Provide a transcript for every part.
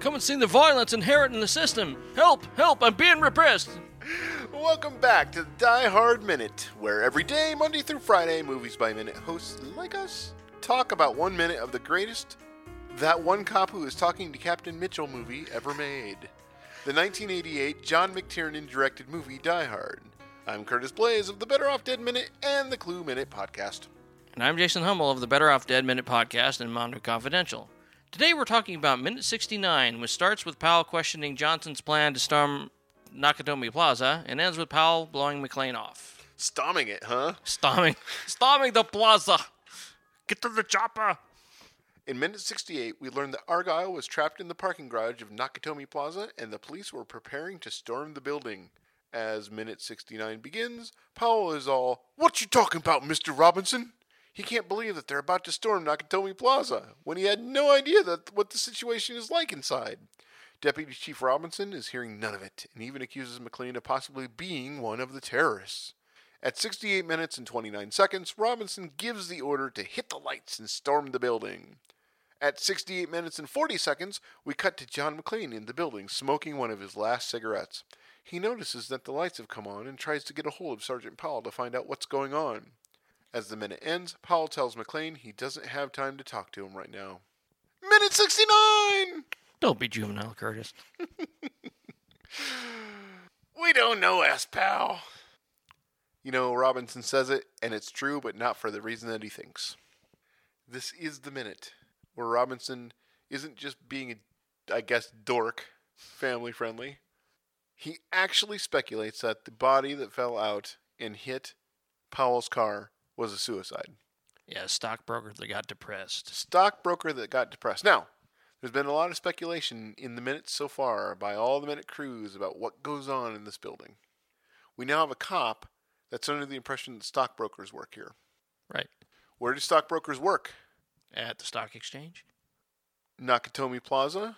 Come and see the violence inherent in the system. Help! Help! I'm being repressed. Welcome back to the Die Hard Minute, where every day, Monday through Friday, Movies by Minute hosts like us talk about one minute of the greatest That One Cop Who Is Talking to Captain Mitchell movie ever made. The 1988 John McTiernan directed movie Die Hard. I'm Curtis Blaze of the Better Off Dead Minute and the Clue Minute podcast. And I'm Jason Hummel of the Better Off Dead Minute podcast and Mondo Confidential. Today we're talking about minute 69, which starts with Powell questioning Johnson's plan to storm Nakatomi Plaza and ends with Powell blowing McClane off. Stomming it, huh? Storming, storming the plaza. Get to the chopper. In minute 68, we learned that Argyle was trapped in the parking garage of Nakatomi Plaza and the police were preparing to storm the building. As minute 69 begins, Powell is all, What you talking about, Mr. Robinson? He can't believe that they're about to storm Nakatomi Plaza when he had no idea that what the situation is like inside. Deputy Chief Robinson is hearing none of it and even accuses McClane of possibly being one of the terrorists. At 68 minutes and 29 seconds, Robinson gives the order to hit the lights and storm the building. At 68 minutes and 40 seconds, we cut to John McClane in the building smoking one of his last cigarettes. He notices that the lights have come on and tries to get a hold of Sergeant Powell to find out what's going on. As the minute ends, Powell tells McClane he doesn't have time to talk to him right now. Minute 69! Don't be juvenile, Curtis. We don't know, S. Powell. You know, Robinson says it, and it's true, but not for the reason that he thinks. This is the minute where Robinson isn't just being a, I guess, dork, family friendly. He actually speculates that the body that fell out and hit Powell's car was a suicide. Yeah, a stockbroker that got depressed. Stockbroker that got depressed. Now, there's been a lot of speculation in the minutes so far by all the minute crews about what goes on in this building. We now have a cop that's under the impression that stockbrokers work here. Right. Where do stockbrokers work? At the stock exchange? Nakatomi Plaza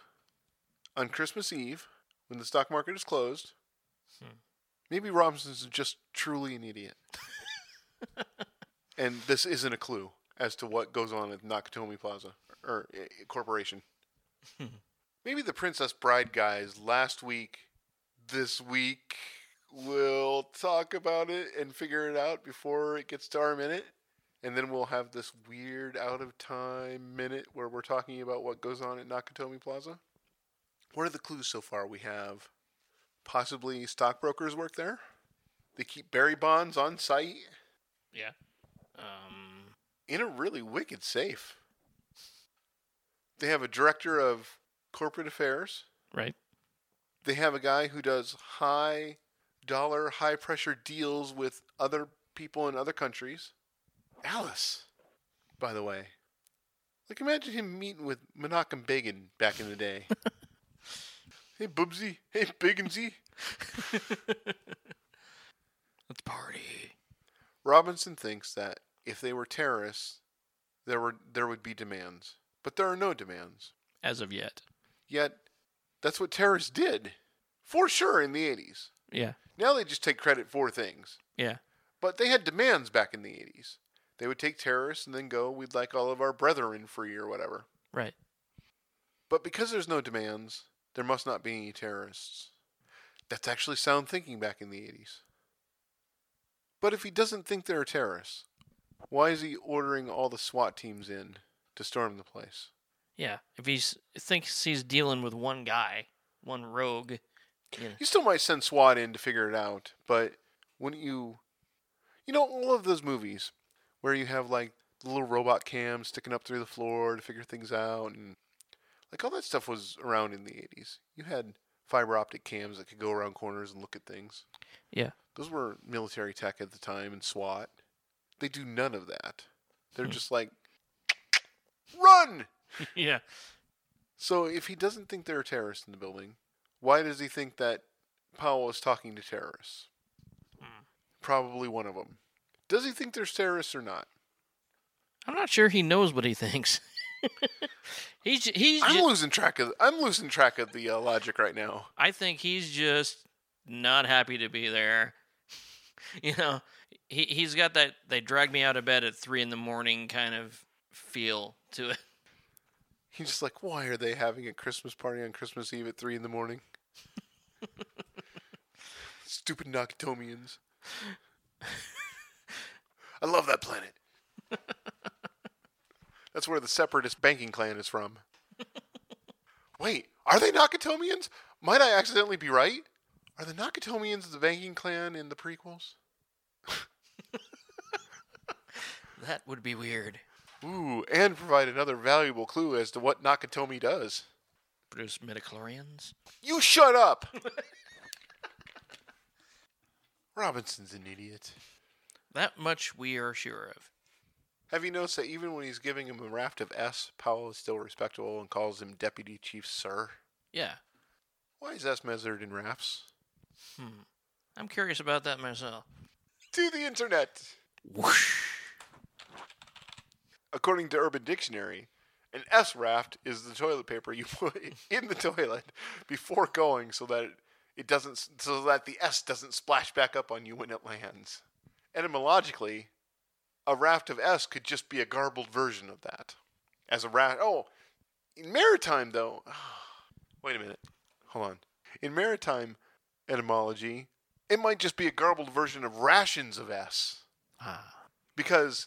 on Christmas Eve when the stock market is closed. Hmm. Maybe Robinson's just truly an idiot. and this isn't a clue as to what goes on at Nakatomi Plaza or uh, corporation. Maybe the Princess Bride guys last week, this week, we'll talk about it and figure it out before it gets to our minute. And then we'll have this weird out of time minute where we're talking about what goes on at Nakatomi Plaza. What are the clues so far? We have possibly stockbrokers work there. They keep bearer bonds on site Yeah. Um, in a really wicked safe. They have a director of corporate affairs. right. They have a guy who does high dollar, high pressure deals with other people in other countries. Alice, by the way. Like, imagine him meeting with Menachem Begin back in the day. hey, Bubsy. Hey, Biggensy. Let's party. Robinson thinks that if they were terrorists, there were there would be demands, but there are no demands. As of yet. Yet, that's what terrorists did, for sure in the '80s. Yeah. Now they just take credit for things, Yeah. but they had demands back in the '80s. They would take terrorists and then go, "We'd like all of our brethren free" or whatever. Right. But because there's no demands, there must not be any terrorists. That's actually sound thinking back in the '80s. But if he doesn't think there are terrorists, why is he ordering all the SWAT teams in to storm the place? Yeah. If he thinks he's dealing with one guy, one rogue, you know, You still might send SWAT in to figure it out, but wouldn't you? You know, all of those movies where you have like the little robot cams sticking up through the floor to figure things out, and like all that stuff was around in the 80s. You had fiber optic cams that could go around corners and look at things. Yeah. Those were military tech at the time and SWAT. They do none of that. They're Hmm. just like, run! yeah. So if he doesn't think there are terrorists in the building, why does he think that Powell is talking to terrorists? Hmm. Probably one of them. Does he think there's terrorists or not? I'm not sure he knows what he thinks. he's he's I'm ju- losing track of I'm losing track of the uh, logic right now. I think he's just not happy to be there. you know, he he's got that they drag me out of bed at three in the morning kind of feel to it. He's just like, why are they having a Christmas party on Christmas Eve at three in the morning? Stupid Nakatomians. I love that planet. That's where the separatist banking clan is from. Wait, are they Nakatomians? Might I accidentally be right? Are the Nakatomians the banking clan in the prequels? That would be weird. Ooh, and provide another valuable clue as to what Nakatomi does. Produce midichlorians? You shut up! Robinson's an idiot. That much we are sure of. Have you noticed that even when he's giving him a raft of S, Powell is still respectable and calls him Deputy Chief Sir? Yeah. Why is S measured in rafts? Hmm. I'm curious about that myself. To the internet! Whoosh. According to Urban Dictionary, an S raft is the toilet paper you put in the toilet before going so that it doesn't so that the S doesn't splash back up on you when it lands. Etymologically, a raft of S could just be a garbled version of that. As a raft Oh, in maritime though. Wait a minute. Hold on. In maritime etymology, it might just be a garbled version of rations of S Ah. because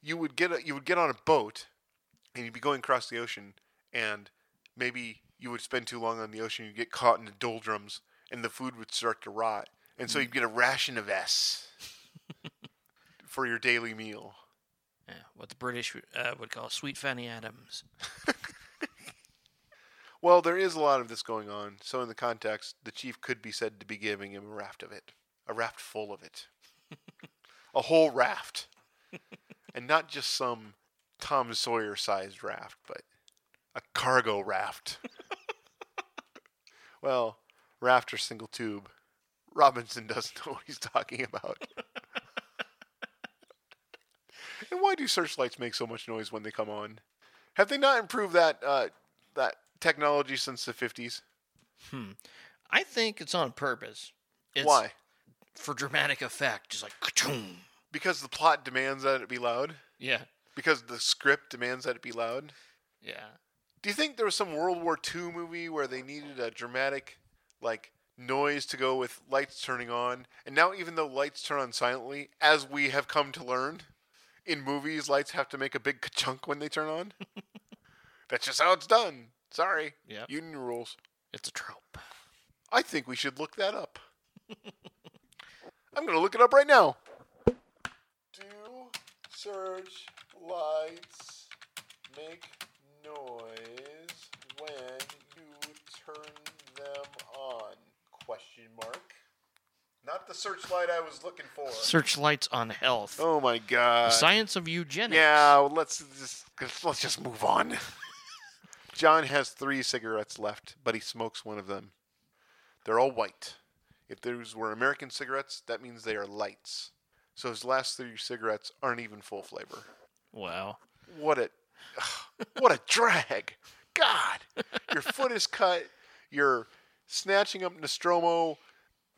you would get a, you would get on a boat and you'd be going across the ocean and maybe you would spend too long on the ocean you'd get caught in the doldrums and the food would start to rot and so you'd get a ration of s for your daily meal Yeah, what the British uh, would call Sweet Fanny Adams. well there is a lot of this going on so in the context the chief could be said to be giving him a raft of it a raft full of it. A whole raft. And not just some tom sawyer sized raft but a cargo raft. Well raft or single tube robinson doesn't know what he's talking about. And why do searchlights make so much noise when they come on? Have they not improved that uh, that technology since the 50s Hmm. I think it's on purpose. It's why For dramatic effect. Just like, ka-choom. because the plot demands that it be loud Yeah. because the script demands that it be loud Yeah. Do you think there was some World War II movie where they needed a dramatic, like, noise to go with lights turning on? And now, even though lights turn on silently, as we have come to learn, in movies, lights have to make a big chunk when they turn on? That's just how it's done. Sorry. Yep. Union rules. It's a trope. I think we should look that up. I'm going to look it up right now. Do search lights make noise when you turn them on? Question mark. Not the searchlight I was looking for. Searchlights on health. Oh my god. Science of eugenics. Yeah, let's just let's just move on. John has three cigarettes left, but he smokes one of them. They're all white. If those were American cigarettes, that means they are lights. So his last three cigarettes aren't even full flavor. Wow. What a what a drag! God, your foot is cut. You're snatching up Nostromo,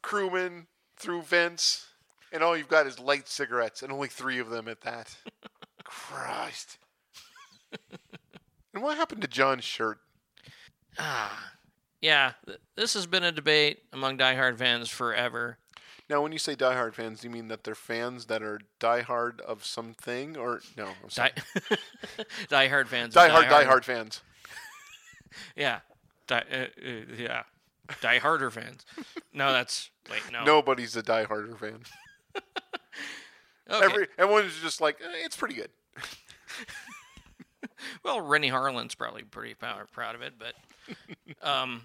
crewmen through vents, and all you've got is light cigarettes, and only three of them at that. Christ! And what happened to John's shirt? Ah. Yeah. th- This has been a debate among diehard fans forever. Now, when you say diehard fans, do you mean that they're fans that are diehard of something, or no? I'm sorry. Die- diehard fans. of diehard, diehard fans. Yeah. Die, uh, uh, yeah. Die harder fans. No, that's wait no. Nobody's a dieharder fan. Okay. Every everyone's just like, eh, it's pretty good. Well, Renny Harlin's probably pretty power, proud of it, but um,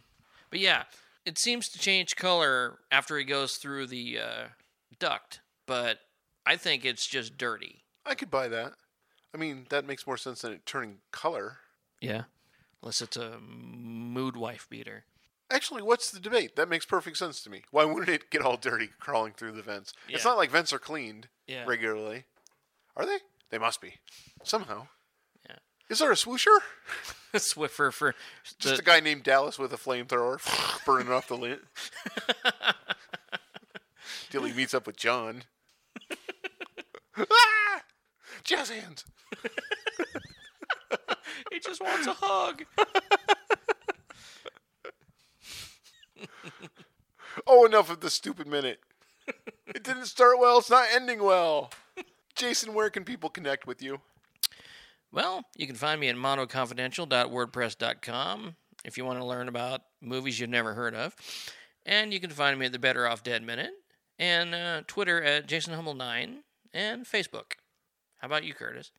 but yeah, it seems to change color after he goes through the uh, duct. But I think it's just dirty. I could buy that. I mean, that makes more sense than it turning color. Yeah. Unless it's a mood wife beater. Actually, what's the debate? That makes perfect sense to me. Why wouldn't it get all dirty crawling through the vents? It's not like vents are cleaned Yeah. regularly. Are they? They must be. Somehow. Is there a swoosher? a Swiffer for Just the, a guy named Dallas with a flamethrower burning off the lint. Till he meets up with John. ah! Jazz hands. he just just wants a hug. Oh, enough of the stupid minute. it didn't start well. It's not ending well. Jason, where can people connect with you? Well, you can find me at mondoconfidential.wordpress.com if you want to learn about movies you've never heard of. And you can find me at the Better Off Dead Minute and uh, Twitter at JasonHummel9 and Facebook. How about you, Curtis?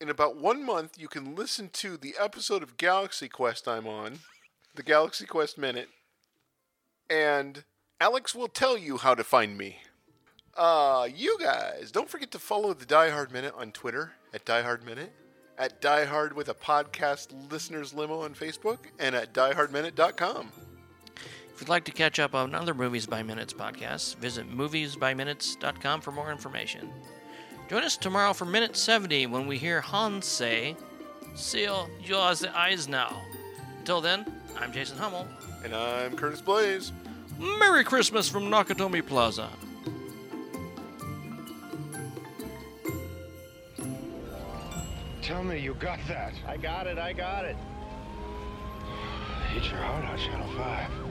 In about one month, you can listen to the episode of Galaxy Quest I'm on, the Galaxy Quest Minute, and Alex will tell you how to find me. Uh, you guys, don't forget to follow the Die Hard Minute on Twitter at Die Hard Minute, at Die Hard with a Podcast Listeners Limo on Facebook, and at diehardminute.com. If you'd like to catch up on other Movies by Minutes podcasts, visit moviesbyminutes.com for more information. Join us tomorrow for Minute 70 when we hear Hans say, Seal your eyes now. Until then, I'm Jason Hummel. And I'm Curtis Blaze. Merry Christmas from Nakatomi Plaza. Tell me you got that. I got it, I got it. Hit your heart out, Channel 5.